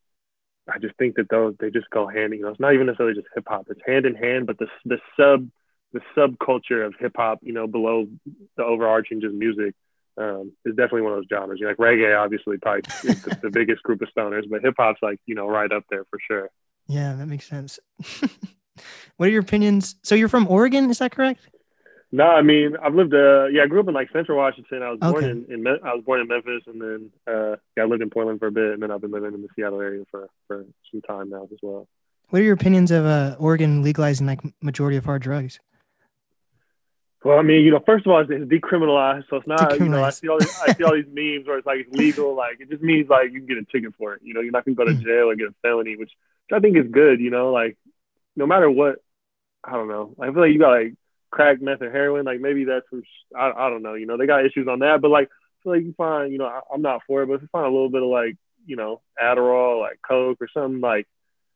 [SPEAKER 2] I just think that those they just go hand. You know, it's not even necessarily just hip hop; it's hand in hand. But the the sub the subculture of hip hop, you know, below the overarching just music, um, is definitely one of those genres. You know, like reggae, obviously, probably is the, the biggest group of stoners, but hip hop's like you know right up there for sure.
[SPEAKER 1] Yeah, that makes sense. what are your opinions? So you're from Oregon, is that correct?
[SPEAKER 2] No, I mean I've lived. Uh, yeah, I grew up in like Central Washington. I was born okay. in, in I was born in Memphis, and then uh, yeah, I lived in Portland for a bit, and then I've been living in the Seattle area for for some time now as well.
[SPEAKER 1] What are your opinions of uh, Oregon legalizing like majority of hard drugs?
[SPEAKER 2] Well, I mean, you know, first of all, it's, it's decriminalized, so it's not. You know, I see all these, I see all these memes where it's like it's legal. Like it just means like you can get a ticket for it. You know, you're not gonna go to hmm. jail or get a felony, which I think is good. You know, like no matter what, I don't know. I feel like you got like crack, meth, or heroin. Like maybe that's some. I, I don't know. You know, they got issues on that, but like I feel like you find. You know, I, am not for it, but if you find a little bit of like you know Adderall, like Coke, or something like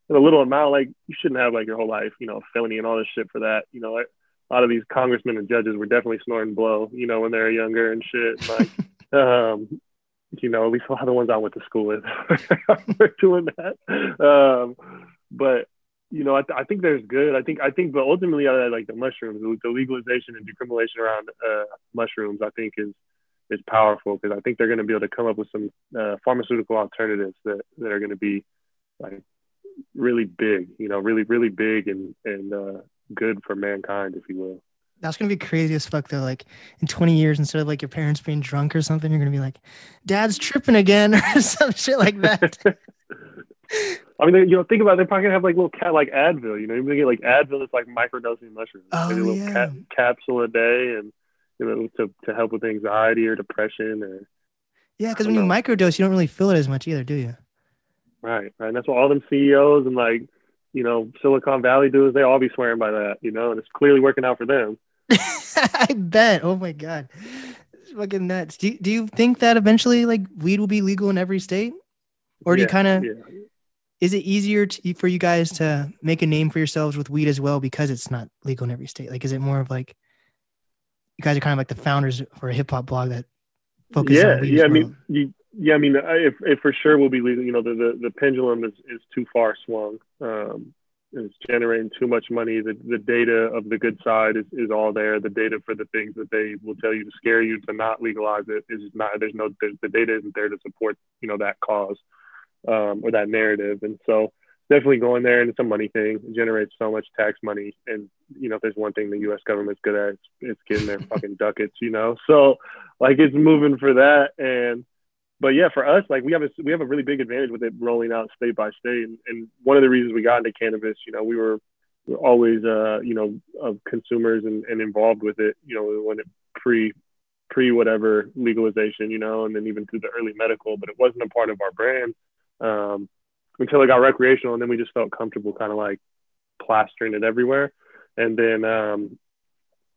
[SPEAKER 2] in a little amount, like you shouldn't have like your whole life, you know, felony and all this shit for that. You know, like, a lot of these congressmen and judges were definitely snorting blow, you know, when they were younger and shit. Like, um, you know, at least a lot of the ones I went to school with were doing that. Um, but you know, I, th- I, think there's good. I think I think, but ultimately, I like the mushrooms, the legalization and decriminalization around uh, mushrooms. I think is is powerful because I think they're going to be able to come up with some uh, pharmaceutical alternatives that that are going to be like really big. You know, really really big and and uh, good for mankind, if you will.
[SPEAKER 1] That's gonna be crazy as fuck though. Like in 20 years, instead of like your parents being drunk or something, you're gonna be like, "Dad's tripping again" or some shit like that.
[SPEAKER 2] I mean, you know, think about it, they're probably gonna have like little cat like Advil. You know, you're gonna get like Advil that's like microdosing mushrooms,
[SPEAKER 1] oh,
[SPEAKER 2] maybe a little
[SPEAKER 1] yeah.
[SPEAKER 2] capsule a day, and you know, to to help with anxiety or depression or.
[SPEAKER 1] Yeah, because when know. you microdose, you don't really feel it as much either, do you?
[SPEAKER 2] Right, right. And that's what all them CEOs and like you know, Silicon Valley dudes, they all be swearing by that, you know, and it's clearly working out for them.
[SPEAKER 1] I bet. Oh my God. It's fucking nuts. Do you, do you think that eventually like weed will be legal in every state? Or do yeah, you kind of, yeah. is it easier to, for you guys to make a name for yourselves with weed as well because it's not legal in every state? Like, is it more of like, you guys are kind of like the founders for a hip hop blog that focuses
[SPEAKER 2] yeah,
[SPEAKER 1] on weed?
[SPEAKER 2] Yeah. I mean, you, yeah, I mean, if, if for sure will be legal, you know, the, the, the pendulum is, is too far swung. Um, it's generating too much money. The, the data of the good side is, is all there. The data for the things that they will tell you to scare you to not legalize it is not, there's no, there's, the data isn't there to support, you know, that cause um, or that narrative. And so definitely going there and it's a money thing. It generates so much tax money. And, you know, if there's one thing the US government's good at, it's, it's getting their fucking ducats, you know? So like it's moving for that. And, but yeah, for us, like we have a, we have a really big advantage with it rolling out state by state. And, and one of the reasons we got into cannabis, you know, we were, we were always, uh, you know, of consumers and, and involved with it, you know, when it pre, pre whatever legalization, you know, and then even through the early medical, but it wasn't a part of our brand. Um, until it got recreational, and then we just felt comfortable, kind of like plastering it everywhere, and then um,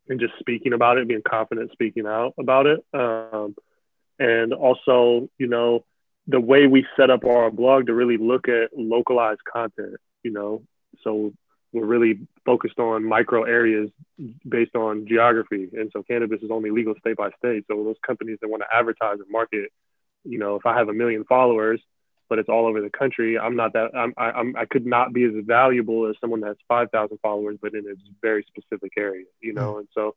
[SPEAKER 2] and just speaking about it, being confident speaking out about it, um, and also you know the way we set up our blog to really look at localized content, you know, so we're really focused on micro areas based on geography, and so cannabis is only legal state by state. So those companies that want to advertise and market, you know, if I have a million followers but it's all over the country. I'm not that I'm, I, I'm I could not be as valuable as someone that has 5,000 followers, but in a very specific area, you know. Mm-hmm. And so,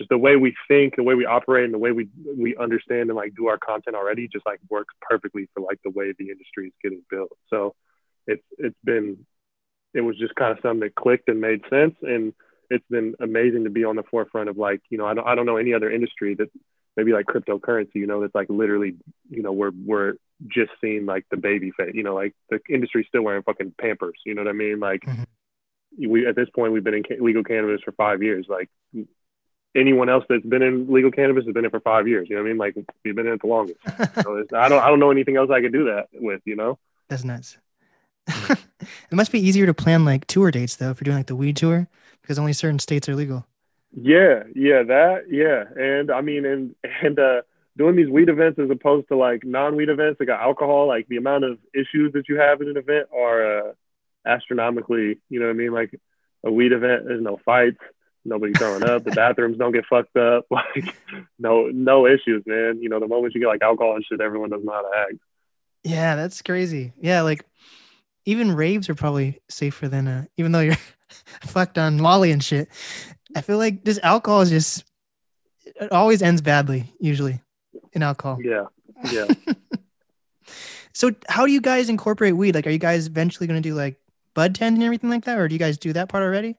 [SPEAKER 2] just the way we think, the way we operate, and the way we we understand and like do our content already, just like works perfectly for like the way the industry is getting built. So, it's it's been it was just kind of something that clicked and made sense, and it's been amazing to be on the forefront of like you know I don't I don't know any other industry that maybe like cryptocurrency, you know, that's like literally, you know, we're we're just seeing like the baby face, you know, like the industry's still wearing fucking Pampers, you know what I mean? Like mm-hmm. we at this point we've been in legal cannabis for five years. Like anyone else that's been in legal cannabis has been in for five years. You know what I mean? Like we've been in it the longest. so I don't I don't know anything else I could do that with, you know.
[SPEAKER 1] That's nuts. it must be easier to plan like tour dates though if you're doing like the weed tour because only certain states are legal.
[SPEAKER 2] Yeah, yeah, that, yeah, and I mean, and and uh, doing these weed events as opposed to like non-weed events that got alcohol, like the amount of issues that you have in an event are uh, astronomically. You know what I mean? Like a weed event, there's no fights, nobody throwing up, the bathrooms don't get fucked up, like no no issues, man. You know, the moment you get like alcohol and shit, everyone doesn't know how to act.
[SPEAKER 1] Yeah, that's crazy. Yeah, like even raves are probably safer than uh, even though you're fucked on Molly and shit. I feel like this alcohol is just it always ends badly usually in alcohol.
[SPEAKER 2] Yeah. Yeah.
[SPEAKER 1] so how do you guys incorporate weed? Like are you guys eventually going to do like bud tend and everything like that or do you guys do that part already?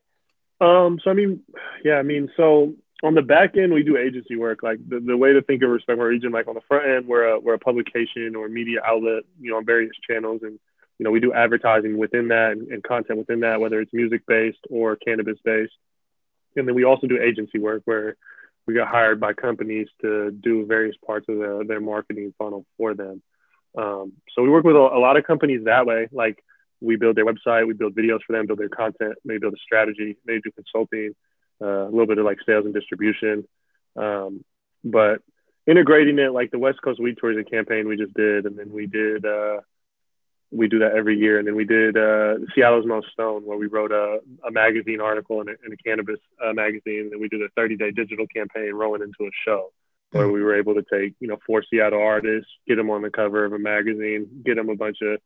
[SPEAKER 2] Um so I mean yeah, I mean so on the back end we do agency work like the, the way to think of respect region like on the front end we're a, we're a publication or media outlet you know on various channels and you know we do advertising within that and, and content within that whether it's music based or cannabis based and then we also do agency work where we got hired by companies to do various parts of the, their marketing funnel for them. Um, so we work with a, a, lot of companies that way. Like we build their website, we build videos for them, build their content, maybe build a strategy, maybe do consulting, uh, a little bit of like sales and distribution. Um, but integrating it like the West Coast Weed Tourism campaign we just did, and then we did uh, we do that every year. And then we did uh, Seattle's Most Stone, where we wrote a, a magazine article in a, in a cannabis uh, magazine. And we did a 30 day digital campaign rolling into a show where we were able to take, you know, four Seattle artists, get them on the cover of a magazine, get them a bunch of,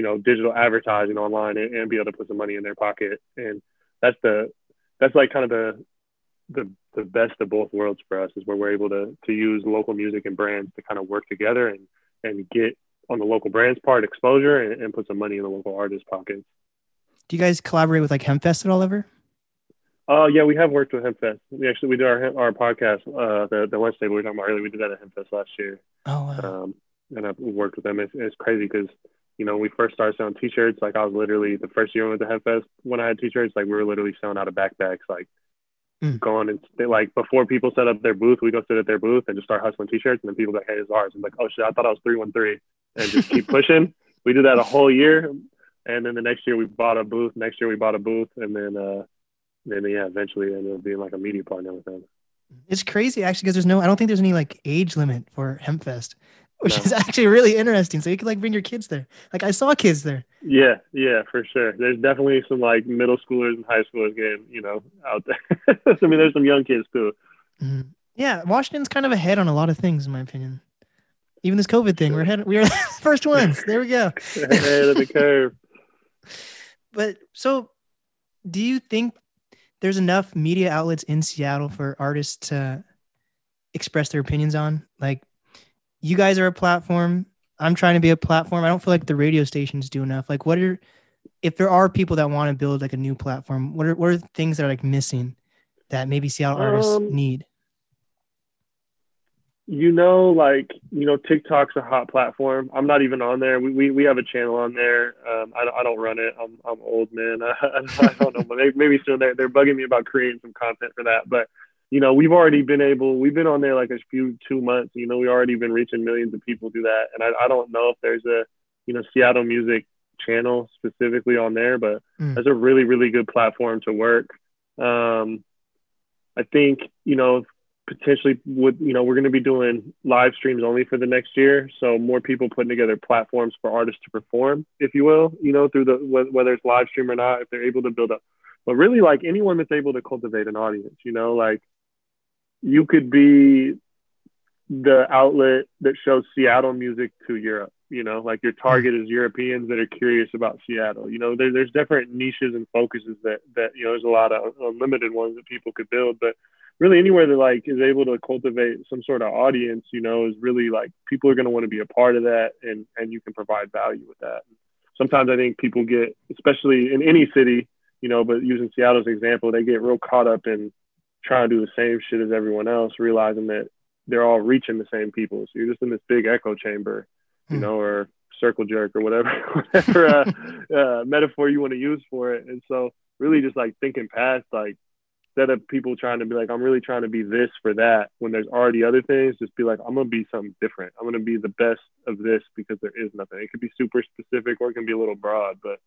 [SPEAKER 2] you know, digital advertising online and, and be able to put some money in their pocket. And that's the, that's like kind of the, the, the best of both worlds for us is where we're able to, to use local music and brands to kind of work together and, and get on the local brands part exposure and, and put some money in the local artists' pockets.
[SPEAKER 1] Do you guys collaborate with like Hempfest at all ever?
[SPEAKER 2] Oh uh, yeah, we have worked with Hempfest. We actually we did our our podcast, uh, the the Wednesday we were talking about earlier. We did that at Hempfest last year.
[SPEAKER 1] Oh wow.
[SPEAKER 2] Um, and I've worked with them. It's, it's crazy because you know when we first started selling T-shirts, like I was literally the first year I went to Hempfest when I had T-shirts, like we were literally selling out of backpacks, like mm. going and they, like before people set up their booth, we go sit at their booth and just start hustling T-shirts, and then people go, "Hey, it's ours." I'm like, "Oh shit, I thought I was three one three and just keep pushing. we did that a whole year, and then the next year we bought a booth. Next year we bought a booth, and then uh, then yeah, eventually ended up being like a media partner with them.
[SPEAKER 1] It's crazy actually because there's no, I don't think there's any like age limit for Hempfest, which no. is actually really interesting. So you could like bring your kids there. Like I saw kids there.
[SPEAKER 2] Yeah, yeah, for sure. There's definitely some like middle schoolers and high schoolers getting, you know, out there. I mean, there's some young kids too.
[SPEAKER 1] Mm-hmm. Yeah, Washington's kind of ahead on a lot of things, in my opinion. Even this COVID thing, we're heading, we are the first ones. There we go.
[SPEAKER 2] Ahead of the curve.
[SPEAKER 1] But so, do you think there's enough media outlets in Seattle for artists to express their opinions on? Like, you guys are a platform. I'm trying to be a platform. I don't feel like the radio stations do enough. Like, what are if there are people that want to build like a new platform, what are what are things that are like missing that maybe Seattle artists
[SPEAKER 2] Um,
[SPEAKER 1] need?
[SPEAKER 2] you know, like you know, TikTok's a hot platform. I'm not even on there. We we, we have a channel on there. Um, I, don't- I don't run it. I'm I'm old man. I, I don't know, but maybe, maybe soon they're they're bugging me about creating some content for that. But you know, we've already been able. We've been on there like a few two months. You know, we already been reaching millions of people through that. And I I don't know if there's a you know Seattle music channel specifically on there, but
[SPEAKER 1] Mm.
[SPEAKER 2] that's a really really good platform to work. Um, I think you know potentially would you know we're going to be doing live streams only for the next year so more people putting together platforms for artists to perform if you will you know through the wh- whether it's live stream or not if they're able to build up but really like anyone that's able to cultivate an audience you know like you could be the outlet that shows seattle music to europe you know like your target is europeans that are curious about seattle you know there, there's different niches and focuses that that you know there's a lot of uh, unlimited ones that people could build but really anywhere that like is able to cultivate some sort of audience, you know, is really like people are going to want to be a part of that, and and you can provide value with that. Sometimes I think people get, especially in any city, you know, but using Seattle as an example, they get real caught up in trying to do the same shit as everyone else, realizing that they're all reaching the same people. So you're just in this big echo chamber, you
[SPEAKER 1] Hmm.
[SPEAKER 2] know, or circle jerk or whatever, whatever uh, uh, metaphor you want to use for it. And so really just like thinking past like instead of people trying to be like, I'm really trying to be this for that, when there's already other things, just be like, I'm gonna be something different. I'm gonna be the best of this because there is nothing. It could be super specific or it can be a little broad, but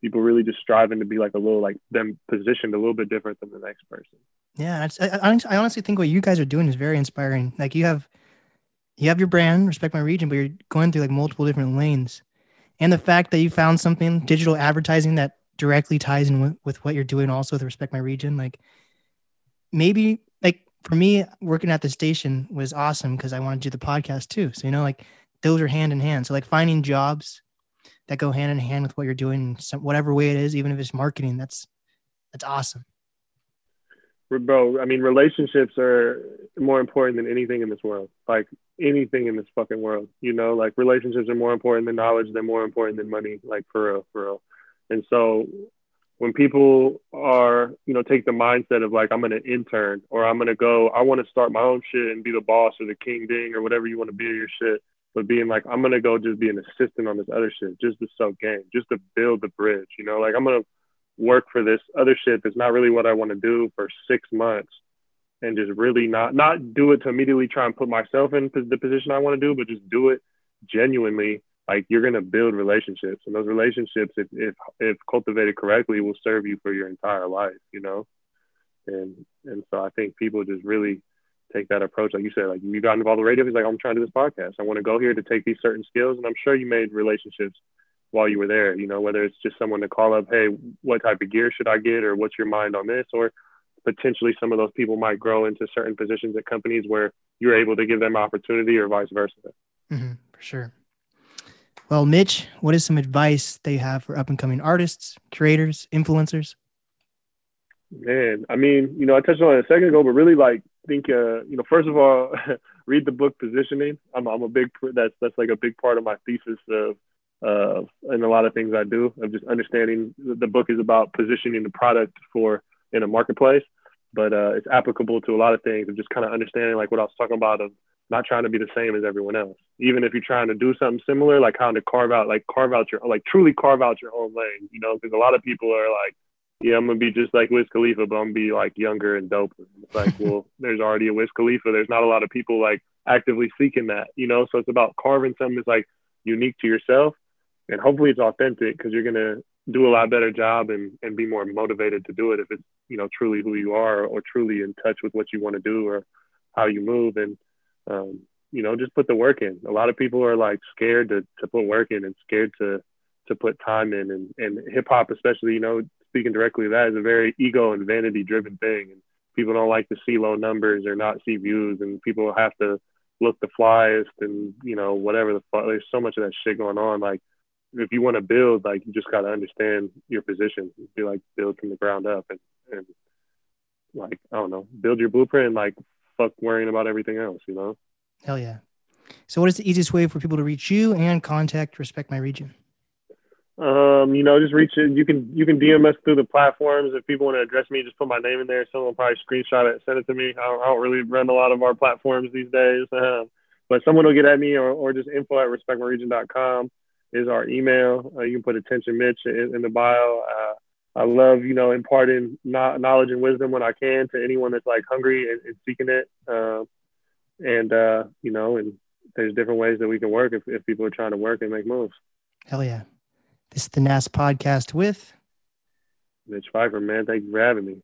[SPEAKER 2] people really just striving to be like a little like them positioned a little bit different than the next person.
[SPEAKER 1] Yeah, I I honestly think what you guys are doing is very inspiring. Like you have, you have your brand, respect my region, but you're going through like multiple different lanes, and the fact that you found something digital advertising that directly ties in with, with what you're doing, also with respect my region. Like maybe like for me, working at the station was awesome because I wanted to do the podcast too. So you know, like those are hand in hand. So like finding jobs that go hand in hand with what you're doing, in some whatever way it is, even if it's marketing, that's that's awesome.
[SPEAKER 2] Bro, I mean, relationships are more important than anything in this world. Like anything in this fucking world, you know, like relationships are more important than knowledge. They're more important than money, like for real, for real. And so when people are, you know, take the mindset of like, I'm going to intern or I'm going to go, I want to start my own shit and be the boss or the king ding or whatever you want to be your shit. But being like, I'm to go just be an assistant on this other shit, just to sell game, just to build the bridge, you know, like I'm to work for this other shit that's not really what I want to do for six months and just really not, not do it to immediately try and put myself in the position I want to do, but just do it genuinely. Like you're to build relationships and those relationships if, if if cultivated correctly will serve you for your entire life you know? And and so i think people just really take that approach. Like you said like you got involved with radio. He's like i'm trying to do this podcast. I want to go here to take these certain skills. And i'm sure you made relationships while you were there you know whether it's just someone to call up hey what type of gear should i get? Or what's your mind on this? Or potentially some of those people might grow into certain positions at companies where you're able to give them opportunity or vice versa.
[SPEAKER 1] Hmm for sure. Well, Mitch, what is some advice that you have for up and coming artists, creators, influencers?
[SPEAKER 2] Man, I mean, you know, I touched on it a second ago, but really, like, think, uh, you know, first of all, read the book Positioning. I'm, I'm a big that's that's like a big part of my thesis of, uh, and a lot of things I do of just understanding. The book is about positioning the product for in a marketplace, but uh, it's applicable to a lot of things of just kind of understanding, like what I was talking about of not trying to be the same as everyone else. Even if you're trying to do something similar, like how to carve out, like carve out your, like truly carve out your own lane, you know, because a lot of people are like, yeah, I'm gonna be just like Wiz Khalifa, but I'm gonna be like younger and dope. It's like, well, there's already a Wiz Khalifa. There's not a lot of people like actively seeking that, you know. So it's about carving something that's like unique to yourself, and hopefully it's authentic because you're gonna do a lot better job and and be more motivated to do it if it's you know truly who you are or truly in touch with what you want to do or how you move and um, you know just put the work in. A lot of people are like scared to to put work in and scared to to put time in and and hip hop especially you know speaking directly to that is a very ego and vanity driven thing. And people don't like to see low numbers or not see views. And people have to look the flyest and you know whatever the fuck. There's so much of that shit going on. Like if you want to build like you just got to understand your position. Be like build from the ground up and, and like i don't know build your blueprint like fuck worrying about everything else you know?
[SPEAKER 1] Hell yeah. So, what is the easiest way for people to reach you and contact Respect My Region?
[SPEAKER 2] Um, you know, just reach it. You can you can DM us through the platforms. If people want to address me, just put my name in there. Someone will probably screenshot it, send it to me. I don't, I don't really run a lot of our platforms these days, uh, but someone will get at me, or, or just info at respectmyregion.com is our email. Uh, you can put attention Mitch in, in the bio. Uh, I love you know imparting knowledge and wisdom when I can to anyone that's like hungry and, and seeking it. Uh, and you know, and there's different ways that we can work if, if people are trying to work and make moves.
[SPEAKER 1] Hell yeah. This is the NAS podcast with
[SPEAKER 2] Mitch Pfeiffer, man. Thank you for having me.